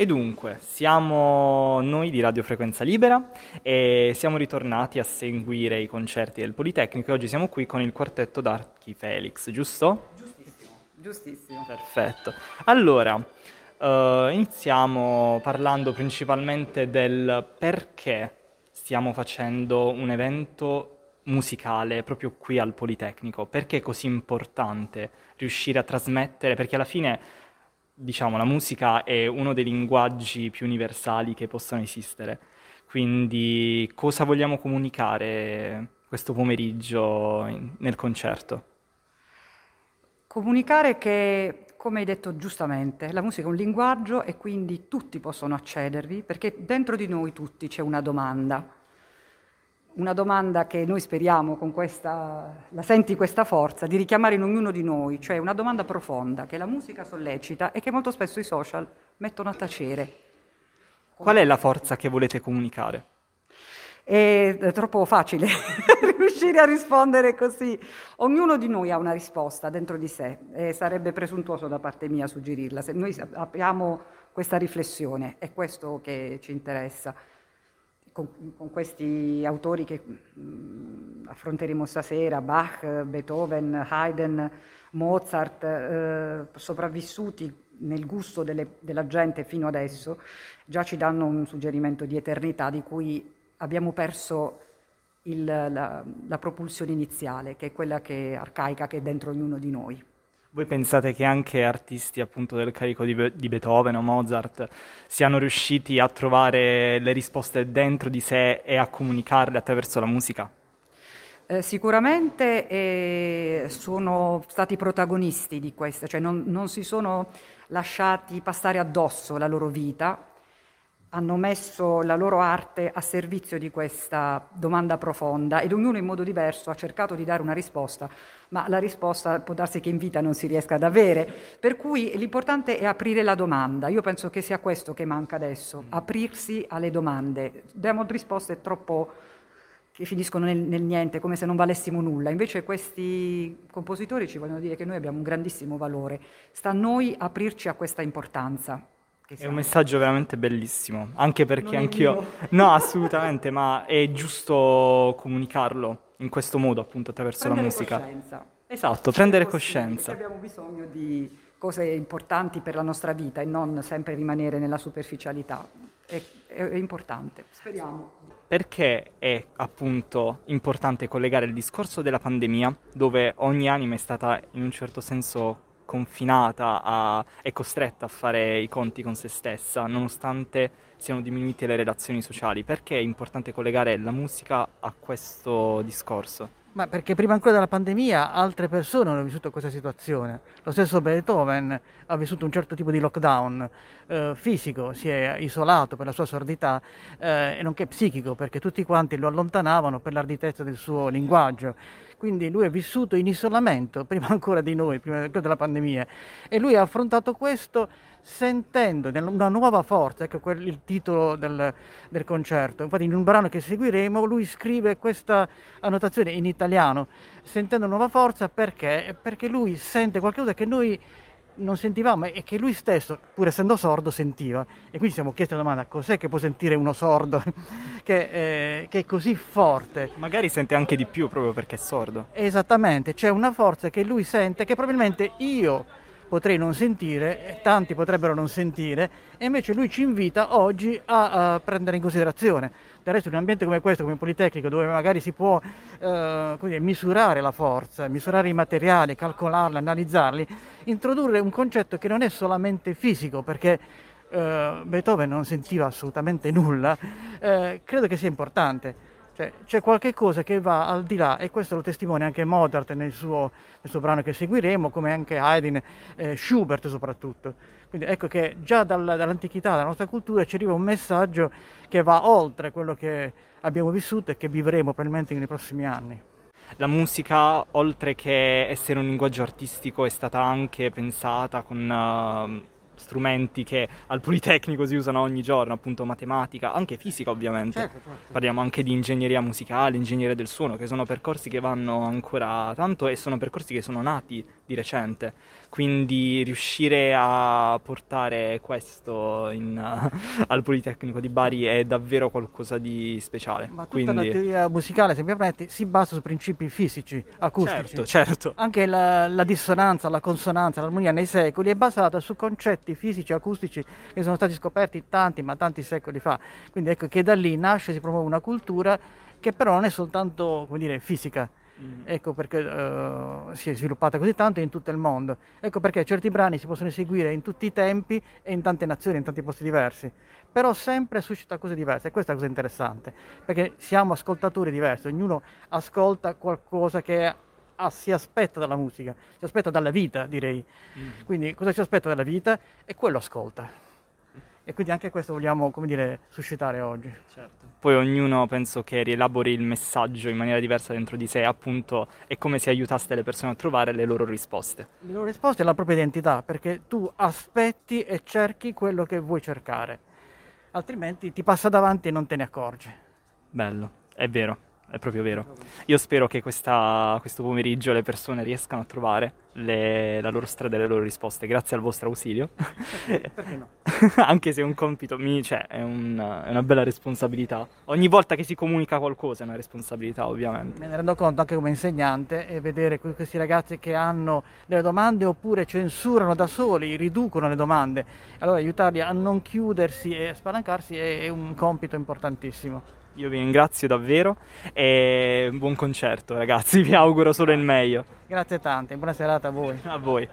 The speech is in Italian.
E dunque, siamo noi di Radio Frequenza Libera e siamo ritornati a seguire i concerti del Politecnico e oggi siamo qui con il quartetto d'Archi Felix, giusto? Giustissimo, giustissimo. Perfetto. Allora, uh, iniziamo parlando principalmente del perché stiamo facendo un evento musicale proprio qui al Politecnico, perché è così importante riuscire a trasmettere, perché alla fine diciamo, la musica è uno dei linguaggi più universali che possono esistere. Quindi cosa vogliamo comunicare questo pomeriggio in, nel concerto? Comunicare che, come hai detto giustamente, la musica è un linguaggio e quindi tutti possono accedervi perché dentro di noi tutti c'è una domanda una domanda che noi speriamo con questa, la senti questa forza, di richiamare in ognuno di noi, cioè una domanda profonda che la musica sollecita e che molto spesso i social mettono a tacere. Qual è la forza che volete comunicare? È troppo facile riuscire a rispondere così. Ognuno di noi ha una risposta dentro di sé e sarebbe presuntuoso da parte mia suggerirla. Se noi abbiamo questa riflessione, è questo che ci interessa con, con questi autori che mh, mm, affronteremo stasera, Bach, Beethoven, Haydn, Mozart, eh, sopravvissuti nel gusto delle, della gente fino adesso, già ci danno un suggerimento di eternità di cui abbiamo perso il, la, la propulsione iniziale, che è quella che, arcaica che è dentro ognuno di noi. Voi pensate che anche artisti appunto del carico di, Be- di, Beethoven o Mozart siano riusciti a trovare le risposte dentro di sé e a comunicarle attraverso la musica? Eh, sicuramente eh, sono stati protagonisti di questo, cioè non, non si sono lasciati passare addosso la loro vita, hanno messo la loro arte a servizio di questa domanda profonda ed ognuno in modo diverso ha cercato di dare una risposta, ma la risposta può darsi che in vita non si riesca ad avere. Per cui l'importante è aprire la domanda. Io penso che sia questo che manca adesso, aprirsi alle domande. Diamo risposte troppo che finiscono nel, nel, niente, come se non valessimo nulla. Invece questi compositori ci vogliono dire che noi abbiamo un grandissimo valore. Sta a noi aprirci a questa importanza. È un messaggio veramente bellissimo, anche perché anch'io... No, assolutamente, ma è giusto comunicarlo in questo modo, appunto, attraverso prendere la musica. Coscienza. Esatto, prendere coscienza. Abbiamo bisogno di cose importanti per la nostra vita e non sempre rimanere nella superficialità. È, è, è importante, speriamo. Perché è appunto importante collegare il discorso della pandemia, dove ogni anima è stata in un certo senso confinata a, è costretta a fare i conti con se stessa, nonostante siano diminuite le relazioni sociali. Perché è importante collegare la musica a questo discorso? Ma perché prima ancora della pandemia altre persone hanno vissuto questa situazione. Lo stesso Beethoven ha vissuto un certo tipo di lockdown eh, fisico, si è isolato per la sua sordità eh, e nonché psichico perché tutti quanti lo allontanavano per l'arditezza del suo linguaggio. Quindi lui è vissuto in isolamento, prima ancora di noi, prima della pandemia, e lui ha affrontato questo sentendo una nuova forza, ecco quel, il titolo del, del, concerto. Infatti in un brano che seguiremo lui scrive questa annotazione in italiano, sentendo nuova forza perché? Perché lui sente qualcosa che noi non sentivamo e che lui stesso, pur essendo sordo, sentiva. E quindi ci siamo chiesti la domanda, cos'è che può sentire uno sordo che, eh, che, è così forte? Magari sente anche di più proprio perché è sordo. Esattamente, c'è una forza che lui sente che probabilmente io potrei non sentire, tanti potrebbero non sentire, e invece lui ci invita oggi a, a prendere in considerazione. Del resto in un ambiente come questo, come il Politecnico, dove magari si può eh, dire, misurare la forza, misurare i materiali, calcolarli, analizzarli, introdurre un concetto che non è solamente fisico, perché eh, Beethoven non sentiva assolutamente nulla, eh, credo che sia importante. Cioè, c'è qualche cosa che va al di là e questo lo testimonia anche Mozart nel suo, nel suo brano che seguiremo, come anche Haydn, eh, Schubert soprattutto. Quindi ecco che già dal, dall'antichità, dalla nostra cultura, ci arriva un messaggio che va oltre quello che abbiamo vissuto e che vivremo probabilmente nei prossimi anni. La musica, oltre che essere un linguaggio artistico, è stata anche pensata con uh, strumenti che al Politecnico si usano ogni giorno, appunto matematica, anche fisica ovviamente. Certo, certo. Parliamo anche di ingegneria musicale, ingegneria del suono, che sono percorsi che vanno ancora tanto e sono percorsi che sono nati di recente. Quindi riuscire a portare questo in, al Politecnico di Bari è davvero qualcosa di speciale. Ma tutta Quindi... la teoria musicale, se mi permetti, si basa su principi fisici, acustici. Certo, certo. Anche la, la dissonanza, la consonanza, l'armonia nei secoli è basata su concetti fisici, acustici che sono stati scoperti tanti, ma tanti secoli fa. Quindi ecco che da lì nasce, si promuove una cultura che però non è soltanto, come dire, fisica. Mm. Ecco perché eh, si è sviluppata così tanto in tutto il mondo. Ecco perché certi brani si possono eseguire in tutti i tempi e in tante nazioni, in tanti posti diversi. Però sempre suscita cose diverse e questa è la cosa interessante, perché siamo ascoltatori diversi, ognuno ascolta qualcosa che ah, si aspetta dalla musica, si aspetta dalla vita, direi. Quindi cosa si aspetta dalla vita e quello ascolta. E quindi anche questo vogliamo, come dire, suscitare oggi. Certo. Poi ognuno penso che rielabori il messaggio in maniera diversa dentro di sé, appunto è come se aiutaste le persone a trovare le loro risposte. Le loro risposte è la propria identità, perché tu aspetti e cerchi quello che vuoi cercare, altrimenti ti passa davanti e non te ne accorgi. Bello, è vero, è proprio vero. Io spero che questa- questo pomeriggio le persone riescano a trovare le- la loro strada e le loro risposte, grazie al vostro ausilio. Perché no? Anche se è un compito, mi- cioè, è, un- è una bella responsabilità. Ogni volta che si comunica qualcosa è una responsabilità, ovviamente. Me ne rendo conto anche come insegnante e vedere que- questi ragazzi che hanno delle domande oppure censurano da soli, riducono le domande. Allora aiutarli a non chiudersi e spalancarsi è è un compito importantissimo. Io vi ringrazio davvero e buon concerto, ragazzi. Vi auguro solo il meglio. Grazie tante, buona serata a voi. A voi.